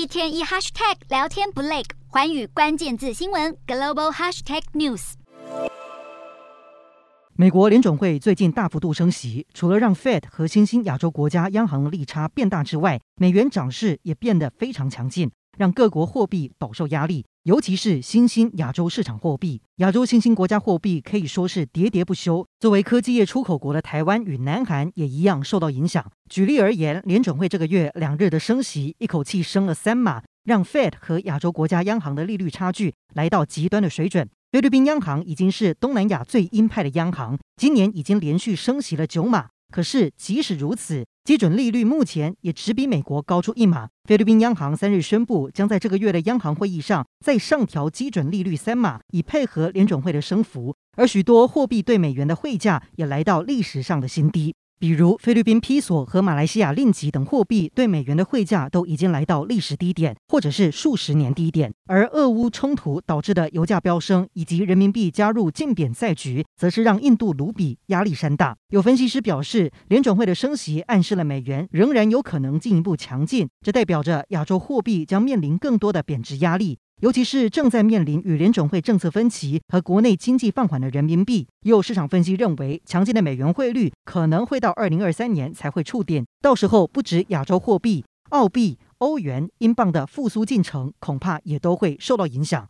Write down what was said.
一天一 hashtag 聊天不累，环宇关键字新闻 global hashtag news。美国联准会最近大幅度升息，除了让 Fed 和新兴亚洲国家央行的利差变大之外，美元涨势也变得非常强劲，让各国货币饱受压力。尤其是新兴亚洲市场货币，亚洲新兴国家货币可以说是喋喋不休。作为科技业出口国的台湾与南韩也一样受到影响。举例而言，联准会这个月两日的升息，一口气升了三码，让 Fed 和亚洲国家央行的利率差距来到极端的水准。菲律宾央行已经是东南亚最鹰派的央行，今年已经连续升息了九码。可是，即使如此，基准利率目前也只比美国高出一码。菲律宾央行三日宣布，将在这个月的央行会议上再上调基准利率三码，以配合联准会的升幅。而许多货币对美元的汇价也来到历史上的新低。比如菲律宾披索和马来西亚令吉等货币对美元的汇价都已经来到历史低点，或者是数十年低点。而俄乌冲突导致的油价飙升，以及人民币加入竞贬赛局，则是让印度卢比压力山大。有分析师表示，联准会的升息暗示了美元仍然有可能进一步强劲，这代表着亚洲货币将面临更多的贬值压力。尤其是正在面临与联准会政策分歧和国内经济放缓的人民币，也有市场分析认为，强劲的美元汇率可能会到二零二三年才会触电，到时候不止亚洲货币、澳币、欧元、英镑的复苏进程，恐怕也都会受到影响。